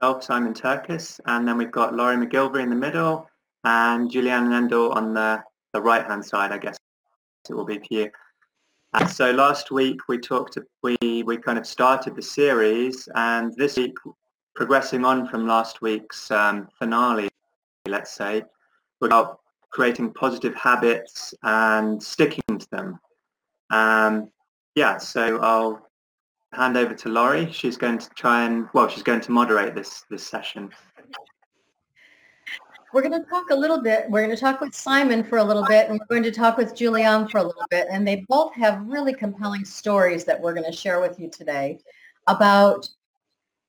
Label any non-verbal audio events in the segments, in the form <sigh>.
myself, Simon Turkis, and then we've got Laurie McGilvery in the middle and Julianne Nendel on the, the right-hand side, I guess it will be for you. So last week we talked, we, we kind of started the series and this week, progressing on from last week's um, finale, let's say, we're about creating positive habits and sticking to them. Um, yeah, so I'll hand over to Laurie. She's going to try and, well, she's going to moderate this, this session. We're going to talk a little bit. We're going to talk with Simon for a little bit, and we're going to talk with Julianne for a little bit. And they both have really compelling stories that we're going to share with you today about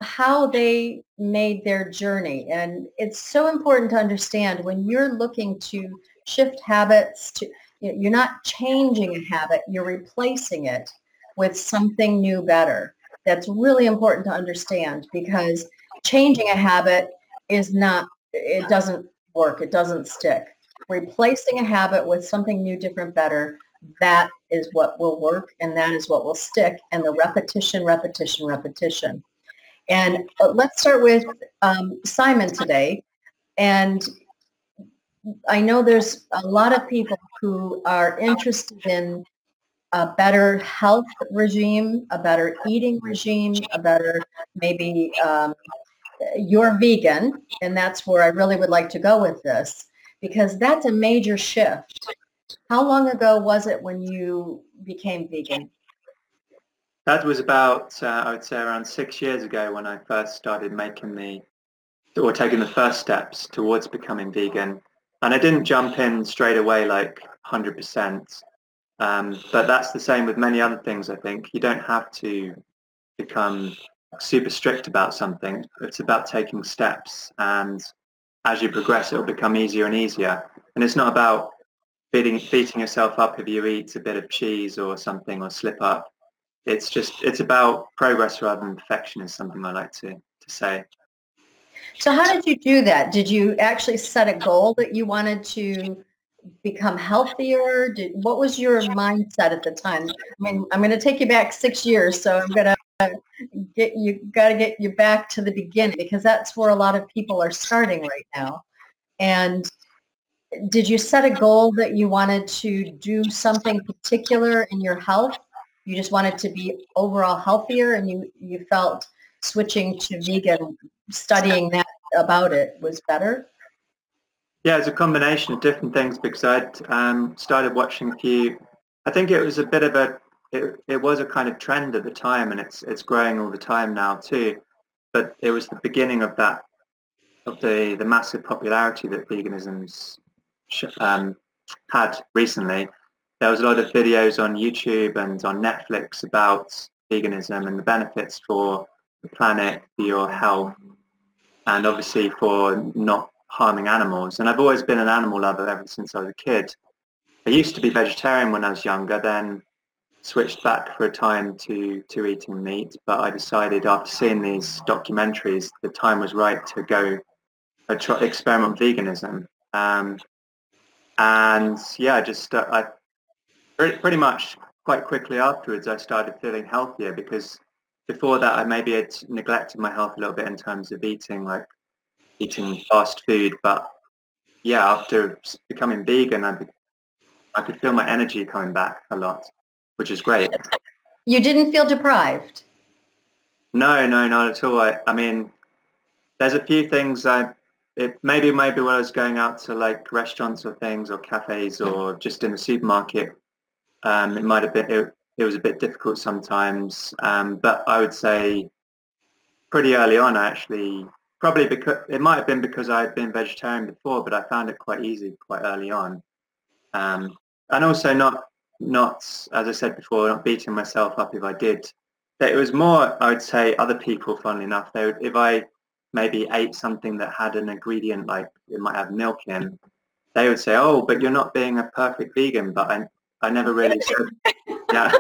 how they made their journey. And it's so important to understand when you're looking to shift habits, to you're not changing a habit, you're replacing it with something new better. That's really important to understand because changing a habit is not, it doesn't work, it doesn't stick. Replacing a habit with something new, different, better, that is what will work and that is what will stick and the repetition, repetition, repetition. And uh, let's start with um, Simon today. And I know there's a lot of people who are interested in a better health regime, a better eating regime, a better maybe um, you're vegan, and that's where I really would like to go with this because that's a major shift. How long ago was it when you became vegan? That was about, uh, I would say, around six years ago when I first started making the, or taking the first steps towards becoming vegan. And I didn't jump in straight away like 100%. Um, but that's the same with many other things, I think. You don't have to become super strict about something. It's about taking steps. And as you progress, it'll become easier and easier. And it's not about beating, beating yourself up if you eat a bit of cheese or something or slip up. It's just, it's about progress rather than perfection is something I like to, to say. So how did you do that? Did you actually set a goal that you wanted to become healthier? Did, what was your mindset at the time? I mean, I'm going to take you back six years, so I'm going to get you got to get you back to the beginning because that's where a lot of people are starting right now. And did you set a goal that you wanted to do something particular in your health? You just wanted to be overall healthier, and you you felt switching to vegan, studying that about it was better. Yeah, it's a combination of different things because I'd um, started watching a few. I think it was a bit of a it, it was a kind of trend at the time and it's it's growing all the time now too but it was the beginning of that of the the massive popularity that veganism's um, had recently there was a lot of videos on YouTube and on Netflix about veganism and the benefits for the planet, for your health, and obviously for not harming animals. And I've always been an animal lover ever since I was a kid. I used to be vegetarian when I was younger, then switched back for a time to, to eating meat, but I decided after seeing these documentaries, the time was right to go uh, try, experiment veganism. Um, and yeah, I just uh, I pretty, pretty much quite quickly afterwards, I started feeling healthier because before that, I maybe had neglected my health a little bit in terms of eating like eating fast food. But yeah, after becoming vegan, I, I could feel my energy coming back a lot which is great. You didn't feel deprived? No, no, not at all. I, I mean, there's a few things I, it maybe maybe when I was going out to like restaurants or things or cafes or just in the supermarket, um, it might have been it, it was a bit difficult sometimes. Um, but I would say pretty early on, I actually probably because it might have been because I had been vegetarian before, but I found it quite easy quite early on. Um, and also not not, as I said before, not beating myself up if I did. But It was more, I would say, other people, funnily enough, they would, if I maybe ate something that had an ingredient like it might have milk in, they would say, oh, but you're not being a perfect vegan. But I, I never really said, <laughs> yeah.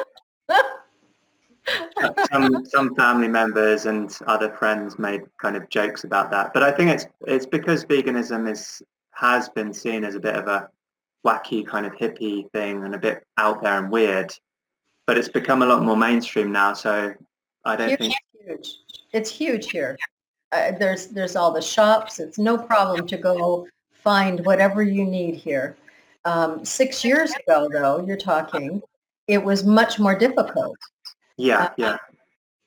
Some some family members and other friends made kind of jokes about that. But I think it's it's because veganism is has been seen as a bit of a wacky kind of hippie thing and a bit out there and weird. But it's become a lot more mainstream now, so I don't think huge. It's huge here. uh, there's there's all the shops. It's no problem to go find whatever you need here. Um, six years ago, though, you're talking, it was much more difficult. Yeah, yeah.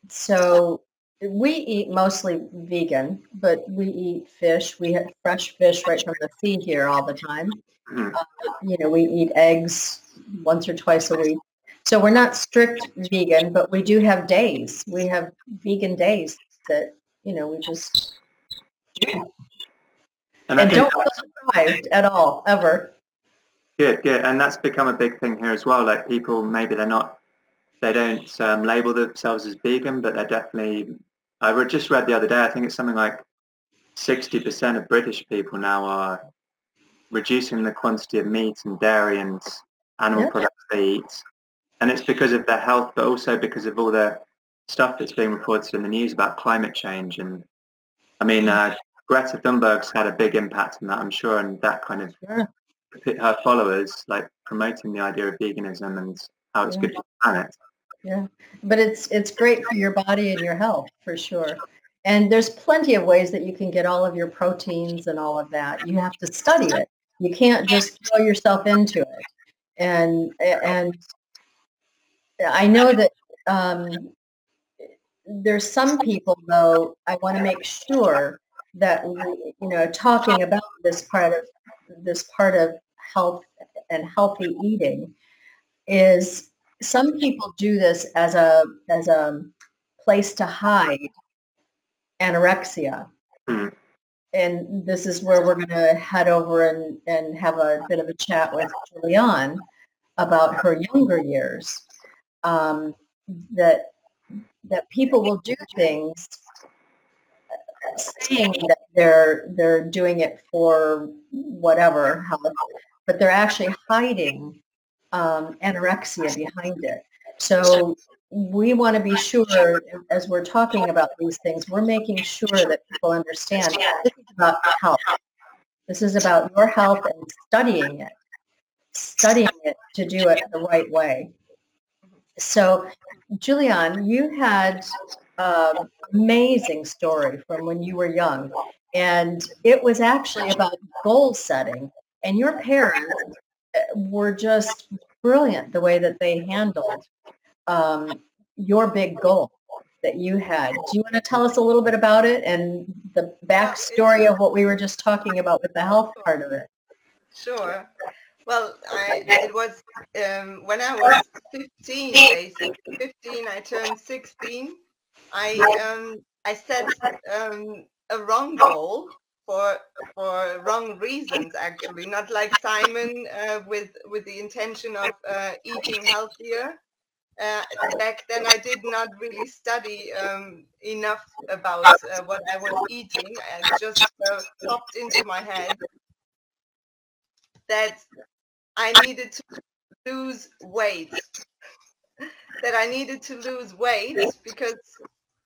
So we eat mostly vegan, but we eat fish. We have fresh fish right from the sea here all the time. Mhm. Uh, you know, we eat eggs once or twice a week. So we're not strict vegan, but we do have days. We have vegan days that, you know, we just And don't feel deprived at all, ever. Good, good, and that's become a big thing here as well. Like people, maybe they're not, they don't um, label themselves as vegan, but they're definitely. I re- just read the other day. I think it's something like sixty percent of British people now are reducing the quantity of meat and dairy and animal Yeah. products they eat, and it's because of their health, but also because of all the stuff that's being reported in the news about climate change. And I mean, uh, Greta Thunberg's had a big impact on that, I'm sure, and that kind of Sure. her followers like promoting the idea of veganism and how it's Yeah. good for the planet. Yeah, but it's it's great for your body and your health for sure. And there's plenty of ways that you can get all of your proteins and all of that. You have to study it. You can't just throw yourself into it. And and I know that um, there's some people though. I want to make sure that you know talking about this part of this part of health and healthy eating is some people do this as a as a place to hide anorexia. Hmm. And this is where we're going to head over and, and have a bit of a chat with Julianne about her younger years. Um, that that people will do things saying that they're they're doing it for whatever health, but they're actually hiding um, anorexia behind it. So we want to be sure, as we're talking about these things, we're making sure that people understand this is about health. This is about your health and studying it, studying it to do it the right way. So, Julian, you had an amazing story from when you were young, and it was actually about goal setting. And your parents were just brilliant the way that they handled um, your big goal that you had. Do you want to tell us a little bit about it and the backstory of what we were just talking about with the health part of it? Sure. Well, I, it was um, when I was 15, basically 15. I turned 16. I um, I set um, a wrong goal for for wrong reasons actually not like simon uh, with with the intention of uh, eating healthier. Uh, back then i did not really study um, enough about uh, what i was eating. And just uh, popped into my head that i needed to lose weight that i needed to lose weight because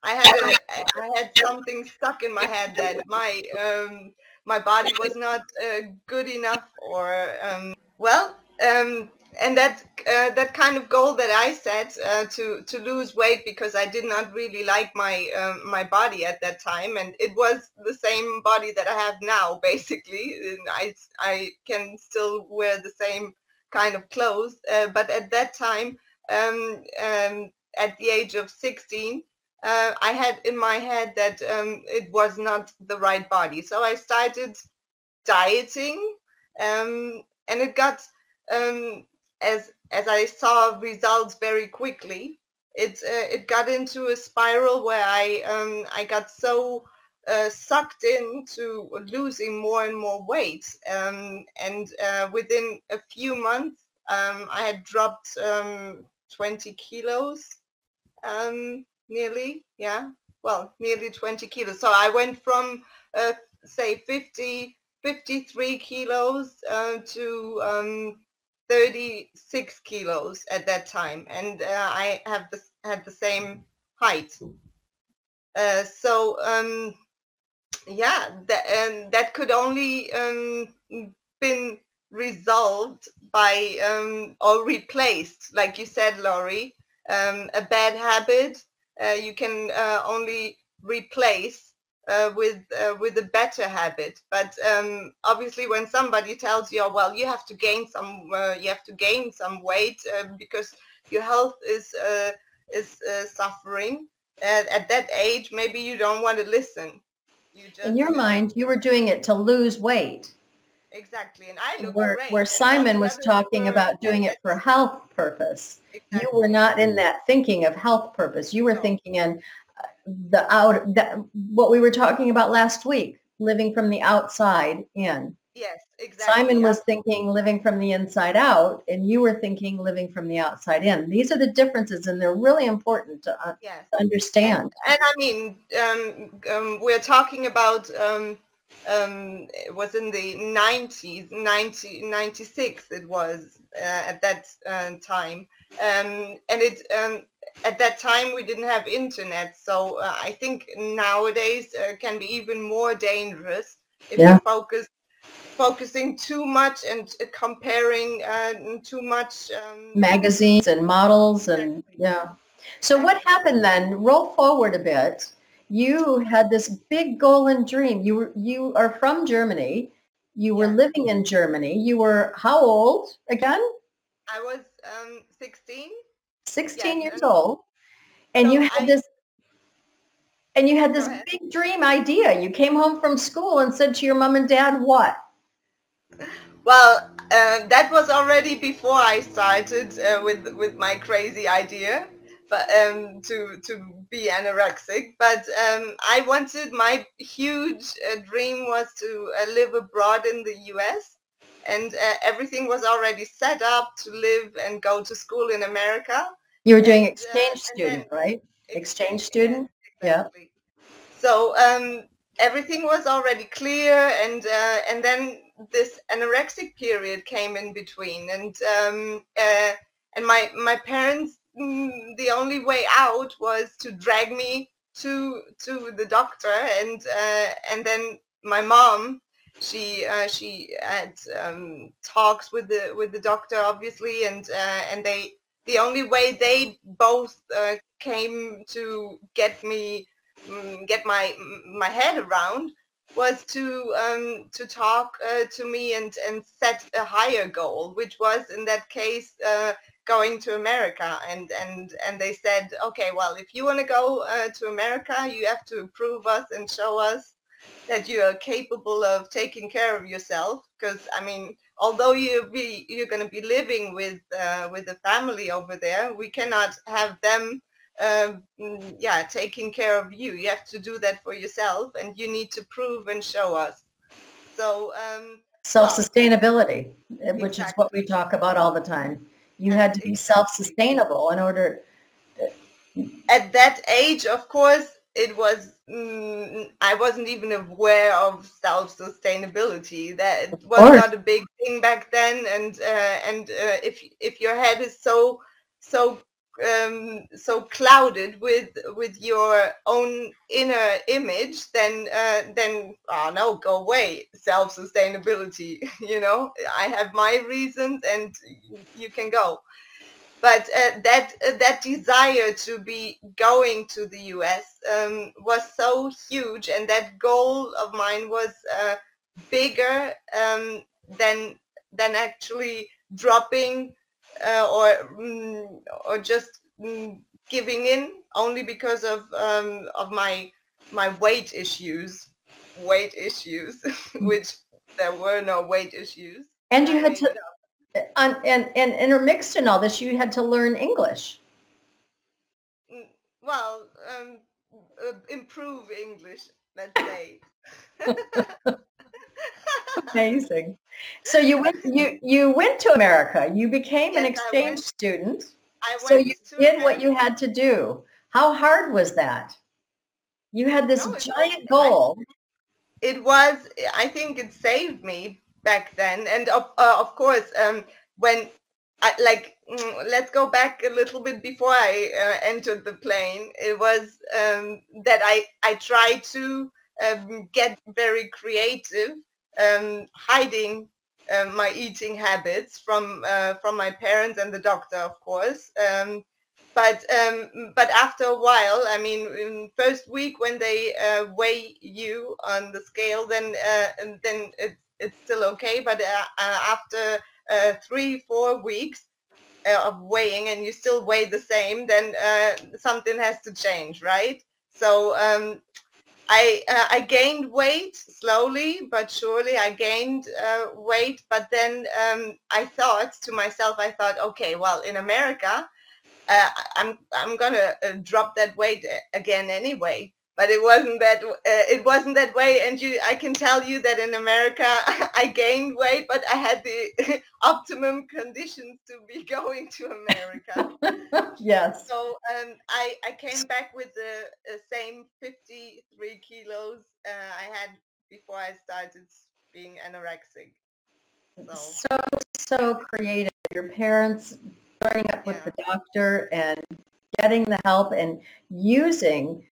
I had I had something stuck in my head that my um, my body was not uh, good enough, or um, well, um, and that uh, that kind of goal that I set uh, to to lose weight because I did not really like my um, my body at that time, and it was the same body that I have now, <laughs> basically. And I I can still wear the same kind of clothes, uh, but at that time, um, um, at the age of 16 uh, I had in my head that um, it was not the right body. So I started dieting, um, and it got um, as as I saw results very quickly. It uh, it got into a spiral where I um, I got so uh, sucked into losing more and more weight, um, and uh, within a few months um, I had dropped um, 20 kilos. Um, nearly yeah? Well nearly 20 kilos. So i went from uh, say 50 53 kilos uh, to um, 36 kilos at that time. And uh, i have the, had the same height. Uh, so um, yeah that, and that could only um, been resolved by um, or replaced like you said laurie um, a bad habit you can uh, only replace uh, with uh, with a better habit. But um, obviously, when somebody tells you, oh, "Well, you have to gain some, uh, you have to gain some weight uh, because your health is uh, is uh, suffering," at, at that age, maybe you don't want to listen. You just, in your mind, you were doing it to lose weight. Exactly, and I look where, great. Where Simon was talking about doing it for health purpose. Exactly. You were not in that thinking of health purpose. You were no. thinking in the out that what we were talking about last week, living from the outside in. Yes, exactly. Simon was thinking living from the inside out, and you were thinking living from the outside in. These are the differences, and they're really important to, uh, yes. to understand. And, and, I mean, um, um, we're talking about um, um, it was in the 90s, 90, 96 it was uh, at that uh, time. Um, and it um, at that time we didn't have internet so uh, i think nowadays uh, can be even more dangerous if yeah. you focus focusing too much and uh, comparing uh, too much um, magazines and models and yeah so what happened then roll forward a bit you had this big goal and dream. You were you are from germany. You were yeah. living in germany. You were how old again? I was um, 16 16 years old. And so you had I, this and you had this big dream idea. You came home from school and said to your mom and dad what? Well uh, that was already before i started uh, with with my crazy idea but um, to to be anorexic but um, i wanted my huge uh, dream was to uh, live abroad in the us and uh, everything was already set up to live and go to school in america you were doing and, exchange uh, student, then, right? Exchange student? Exactly. Yeah. So um, everything was already clear and uh, and then this anorexic period came in between and um, uh, and my my parents the only way out was to drag me to to the doctor and uh, and then my mom she uh, she had um, talks with the with the doctor obviously and uh, and they the only way they both uh, came to get me um, get my my head around was to um, to talk uh, to me and and set a higher goal, which was in that case uh, going to America. And and and they said, okay, well, if you want to go uh, to America, you have to prove us and show us that you are capable of taking care of yourself. Because I mean, although you be you're going to be living with uh, with the family over there, we cannot have them um, yeah taking care of you. You have to do that for yourself, and you need to prove and show us. So um, self-sustainability, which is what we talk about all the time. You had to be self-sustainable in order. To... At that age, of course, it was mm, I wasn't even aware of self sustainability. That was not a big thing back then, and uh, and uh, if if your head is so so um, so clouded with with your own inner image, then uh, then oh no, go away. Self sustainability. <laughs> You know, I have my reasons, and you can go but uh, that uh, that desire to be going to the US um, was so huge, and that goal of mine was uh, bigger um, than than actually dropping uh, or mm, or just mm, giving in only because of um, of my my weight issues, weight issues, <laughs> which there were no weight issues. And you had to and, and, and intermixed in all this, you had to learn English. Mm, well, um, uh, improve English, let's <laughs> say. <laughs> Amazing. So you went you you went to America. You became yes, an exchange student. so you did America. what you had to do. How hard was that? You had this no, giant goal. It was. I think it saved me back then. And of, uh, of course, um, when I, like, mm, let's go back a little bit before I uh, entered the plane. It was um, that I, I tried to um, get very creative, um, hiding uh, my eating habits from uh, from my parents and the doctor, of course. Um, but um, but after a while, I mean, first week when they uh, weigh you on the scale, then uh, then it's it's still okay. But uh, uh after three four weeks of weighing and you still weigh the same, then something has to change, right? So um, I uh, I gained weight slowly but surely. I gained uh, weight, but then um, I thought to myself, I thought, okay, well, in America, uh, I'm I'm gonna uh, drop that weight again anyway but it wasn't that uh, it wasn't that way. And you i can tell you that in america <laughs> i gained weight but i had the <laughs> optimum conditions to be <laughs> going to america. Yes. So um, I, I came back with the, the same 53 kilos uh, i had before i started being anorexic. So so, so creative. Your parents joining up with yeah. the doctor and getting the help and using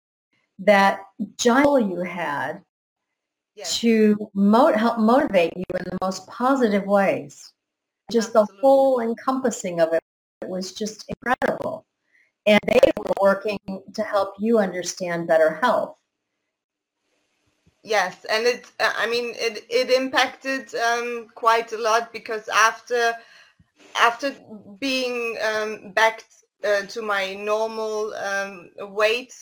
that giant you had yes. to mo- help motivate you in the most positive ways. Just Absolutely. the whole encompassing of it was just incredible. And they were working to help you understand better health. Yes, and it, I mean, it, it impacted um, quite a lot because after, after being um, back uh, to my normal um, weight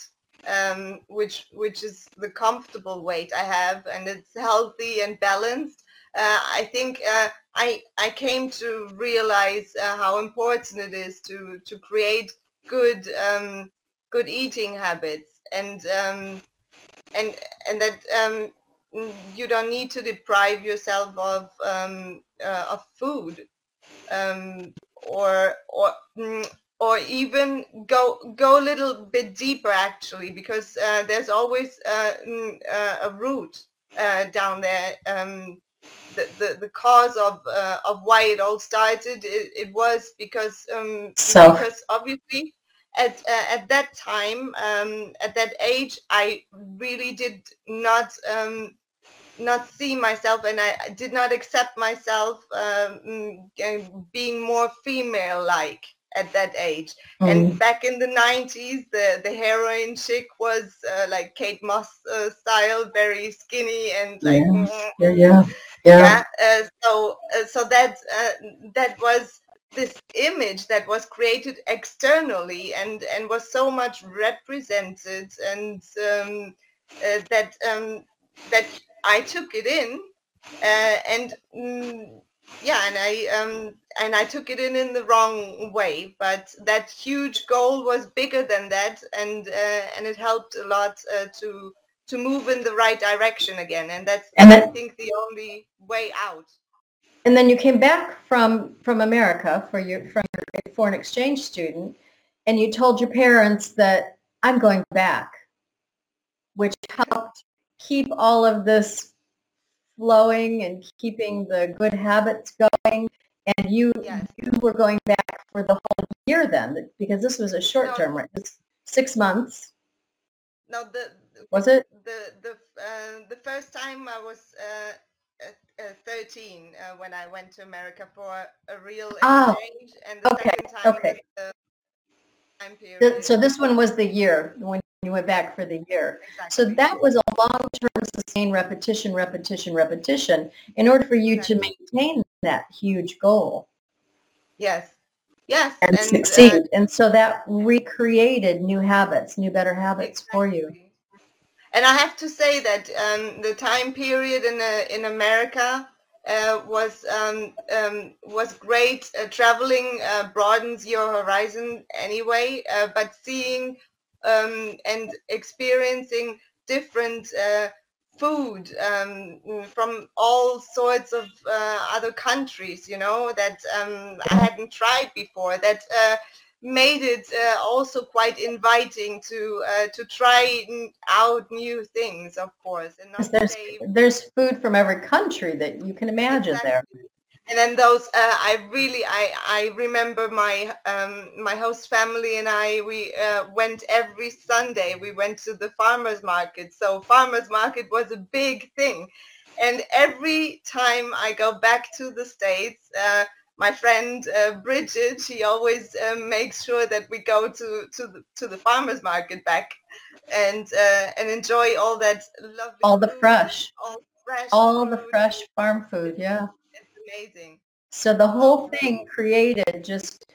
um, which which is the comfortable weight I have, and it's healthy and balanced. Uh, I think uh, I I came to realize uh, how important it is to to create good um, good eating habits and um, and and that um, you don't need to deprive yourself of um, uh, of food um, or or mm, or even go go a little bit deeper actually because uh, there's always uh, uh, a root uh, down there um, the, the, the cause of uh, of why it all started it, it was because um, so. because obviously at uh, at that time um, at that age I really did not um, not see myself and I did not accept myself um, being more female like at that age. Mm. And back in the 90s, the, the heroin chick was uh, like Kate Moss uh, style, very skinny and like yeah, yeah, yeah. yeah. Uh, so uh, so that uh, that was this image that was created externally and and was so much represented and um, uh, that um, that I took it in and mm, yeah and i um and i took it in in the wrong way but that huge goal was bigger than that and uh, and it helped a lot uh, to to move in the right direction again and that's and then, i think the only way out. And then you came back from from america for your from your foreign exchange student and you told your parents that i'm going back which helped keep all of this flowing and keeping the good habits going. And you yes. you were going back for the whole year then, because this was a short no, term, right? It's six months. No, the was it the the uh, the first time I was uh, uh, 13 uh, when I went to America for a real oh, exchange, and the okay, second time okay. time period. So this one was the year when you went back for the year. Exactly. So that was a long-term sustained repetition, repetition, repetition in order for you to maintain that huge goal. Yes. Yes. And, and uh, succeed. Uh, and so that recreated new habits, new better habits exactly. for you. And I have to say that um, the time period in uh, in America uh, was um, um, was great. Uh, traveling uh, broadens your horizon anyway, uh, but seeing um, and experiencing different uh, food um, from all sorts of uh, other countries, you know, that um, I hadn't tried before, that uh, made it uh, also quite inviting to uh, to try out new things, of course. And there's, there's food from every country that you can imagine exactly. there and then those uh, i really i i remember my um my host family and i we uh, went every sunday we went to the farmers market so farmers market was a big thing and every time i go back to the states uh, my friend uh, Bridget, she always um, makes sure that we go to to the, to the farmers market back and uh, and enjoy all that lovely All the food, fresh, all fresh, all the fresh farm food. Yeah. Amazing. So the whole thing created just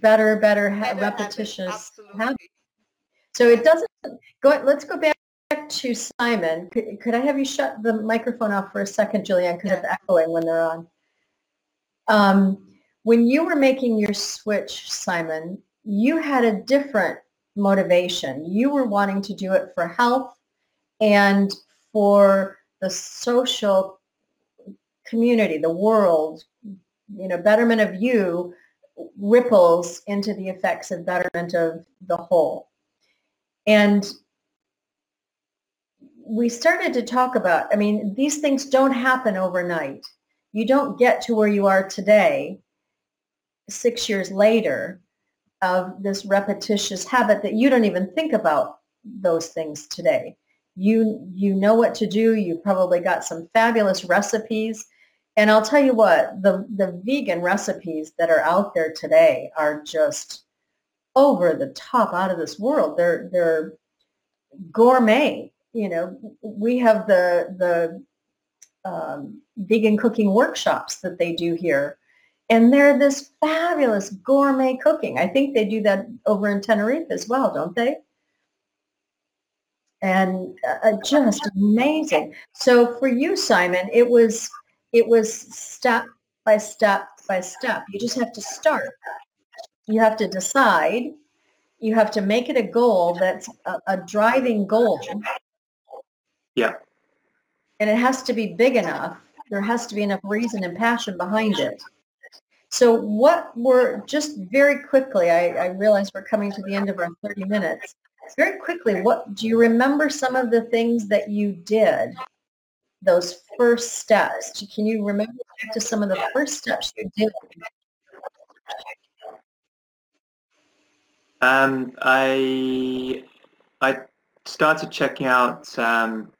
better, better, Better habits, repetitious absolutely. habits. So it doesn't go. Let's go back to Simon. Could, could I have you shut the microphone off for a second, Julianne, because it's echoing when they're on. Um, when you were making your switch, Simon, you had a different motivation. You were wanting to do it for health and for the social community, the world, you know, betterment of you ripples into the effects of betterment of the whole. And we started to talk about, I mean, these things don't happen overnight. You don't get to where you are today, six years later, of this repetitious habit that you don't even think about those things today. You, you know what to do. You probably got some fabulous recipes. And I'll tell you what, the, the vegan recipes that are out there today are just over the top, out of this world. They're, they're gourmet. You know, we have the, the um, vegan cooking workshops that they do here. And they're this fabulous gourmet cooking. I think they do that over in Tenerife as well, don't they? And uh, just amazing. So for you, Simon, it was it was step by step by step. You just have to start. You have to decide. You have to make it a goal that's a, a driving goal. Yeah. And it has to be big enough. There has to be enough reason and passion behind it. So what were, just very quickly, I, I realize we're coming to the end of our 30 minutes. Very quickly, what do you remember some of the things that you did those first steps. Can you remember back to some of the first steps you did? Um, I I started checking out um,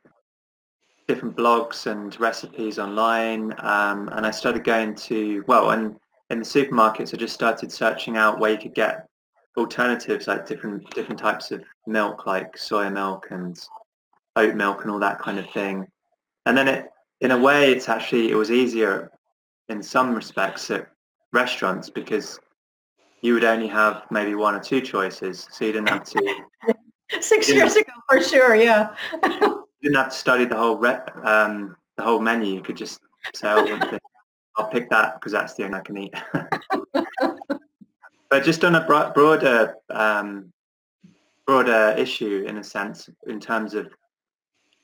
different blogs and recipes online, um, and I started going to well, and in the supermarkets, I just started searching out where you could get alternatives, like different different types of milk, like soy milk and oat milk and all that kind of thing. And then it, in a way, it's actually it was easier in some respects at restaurants because you would only have maybe one or two choices, so you didn't have to <laughs> Six years ago, for sure, yeah. <laughs> you didn't have to study the whole re- um, the whole menu. You could just say, oh. I'll pick that because that's the only I can eat. <laughs> but just on a broader um, broader issue, in a sense, in terms of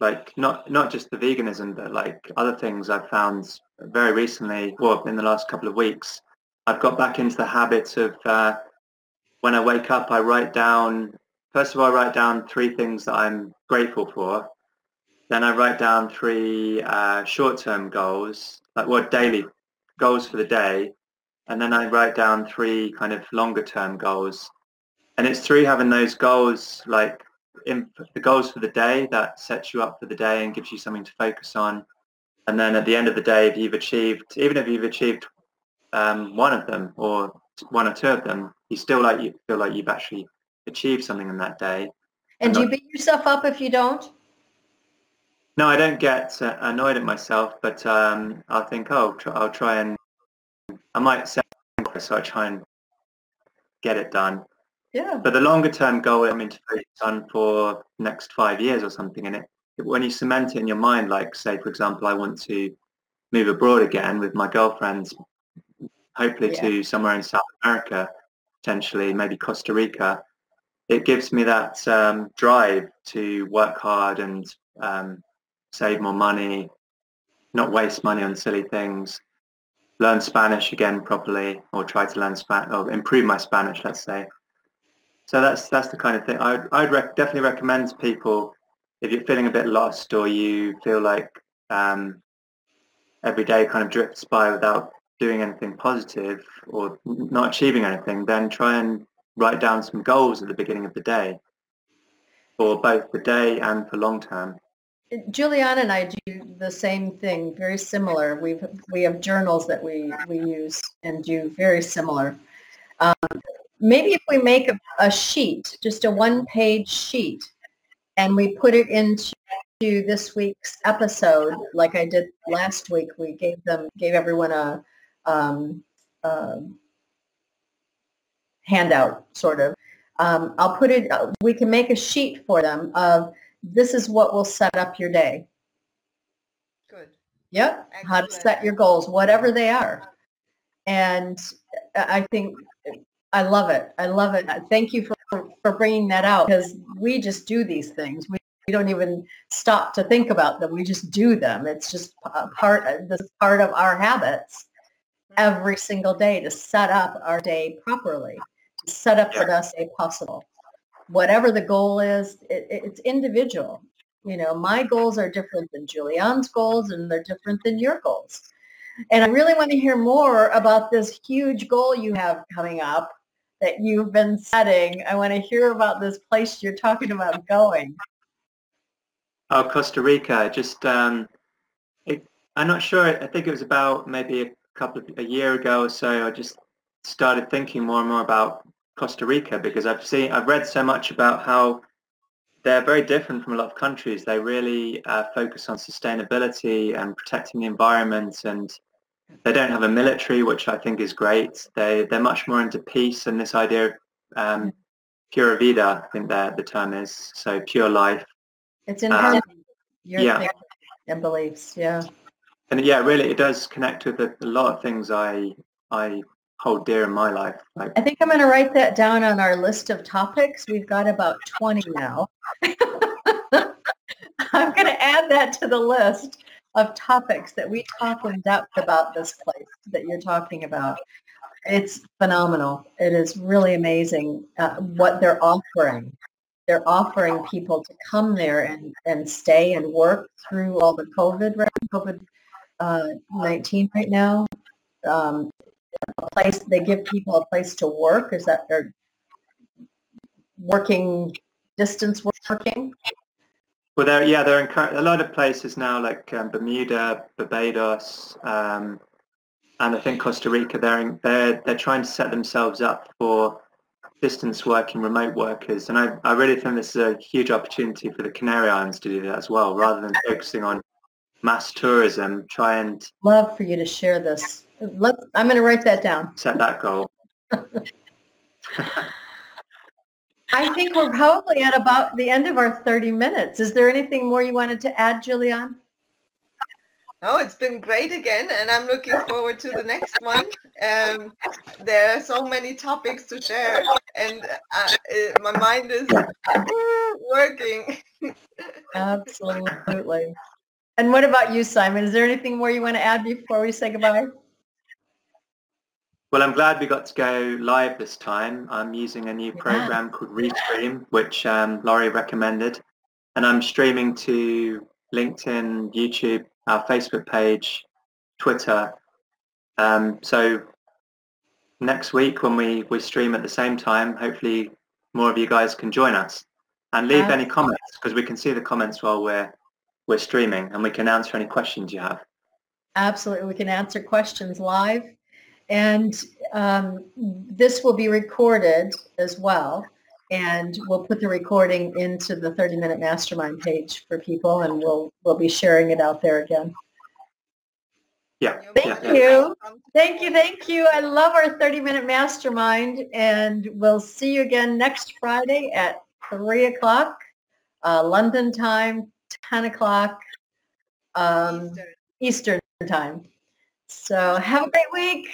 like not not just the veganism, but like other things I've found very recently, well, in the last couple of weeks, I've got back into the habit of uh, when I wake up, I write down. First of all, I write down three things that I'm grateful for. Then I write down three uh, short-term goals, like what daily goals for the day, and then I write down three kind of longer-term goals. And it's through having those goals, like the goals for the day, that sets you up for the day and gives you something to focus on. And then at the end of the day, if you've achieved, even if you've achieved um, one of them or one or two of them, you still like you feel like you've actually achieved something in that day. And do you beat yourself up if you don't? No, I don't get uh, annoyed at myself, but um, I'll think, oh, I'll try and I might set so I try and get it done. Yeah. But the longer term goal, I mean, to focus on for next five years or something, and it when you cement it in your mind, like say, for example, I want to move abroad again with my girlfriend, hopefully to somewhere in South America, potentially maybe Costa Rica. It gives me that um, drive to work hard and um, save more money, not waste money on silly things, learn Spanish again properly, or try to learn Spanish, or improve my Spanish, let's say. So that's that's the kind of thing I'd, I'd rec- definitely recommend to people if you're feeling a bit lost or you feel like um, every day kind of drifts by without doing anything positive or not achieving anything, then try and write down some goals at the beginning of the day for both the day and for long term. Juliana and I do the same thing, very similar. We've we have journals that we we use and do very similar. Um, maybe if we make a, a sheet, just a one-page sheet, and we put it into this week's episode, like I did last week, we gave them gave everyone a um, um, handout, sort of. Um, I'll put it. Uh, we can make a sheet for them of this is what will set up your day. Good. Yep. How to set your goals, whatever they are. And I think I love it. I love it. Thank you for, for bringing that out because we just do these things. We, we don't even stop to think about them. We just do them. It's just a part, uh, this part of our habits every single day to set up our day properly, to set up the best day possible. Whatever the goal is, it, it- it's individual. You know, my goals are different than Julianne's goals and they're different than your goals. And I really want to hear more about this huge goal you have coming up that you've been setting. I want to hear about this place you're talking about going. Oh, Costa Rica. Just, um, it, I'm not sure. I think it was about maybe a couple of a year ago or so. I just started thinking more and more about Costa Rica because I've seen, I've read so much about how they're very different from a lot of countries. They really uh, focus on sustainability and protecting the environment, and they don't have a military, which I think is great. They they're much more into peace and this idea of um, pura vida. I think that the term is so pure life. It's in your yeah. and beliefs. Yeah. and yeah, really, it does connect with a, a lot of things I I hold dear in my life. Like, I think I'm going to write that down on our list of topics. We've got about 20 now. <laughs> I'm going to add that to the list of topics that we talk in depth about this place that you're talking about. It's phenomenal. It is really amazing uh, what they're offering. They're offering people to come there and, and stay and work through all the COVID, right? COVID uh, 19 right now. Um, a place they give people a place to work is that they're working distance working well, yeah, there are a lot of places now, like um, Bermuda, Barbados, um, and I think Costa Rica. They're in, they're they're trying to set themselves up for distance working, remote workers, and I I really think this is a huge opportunity for the Canary Islands to do that as well, rather than focusing on mass tourism. Try and love for you to share this let i'm going to write that down set that goal. <laughs> i think we're probably at about the end of our 30 minutes. Is there anything more you wanted to add julian? Oh, it's been great again, and I'm looking forward to the next one. Um, there are so many topics to share, and uh, my mind is <laughs> working. absolutely. And what about you simon? Is there anything more you want to add before we say goodbye Well, I'm glad we got to go live this time. I'm using a new Yeah. program called Restream, which um, Laurie recommended. And I'm streaming to LinkedIn, YouTube, our Facebook page, Twitter. Um, so next week when we, we stream at the same time, hopefully more of you guys can join us. And leave any comments because we can see the comments while we're, we're streaming and we can answer any questions you have. Absolutely. We can answer questions live. And um, this will be recorded as well. And we'll put the recording into the 30-minute mastermind page for people, and we'll we'll be sharing it out there again. Yeah. Thank yeah. you. Thank you. Thank you. I love our 30-minute mastermind, and we'll see you again next Friday at 3 o'clock, uh, London time, 10 o'clock um, Eastern. Eastern time. So have a great week.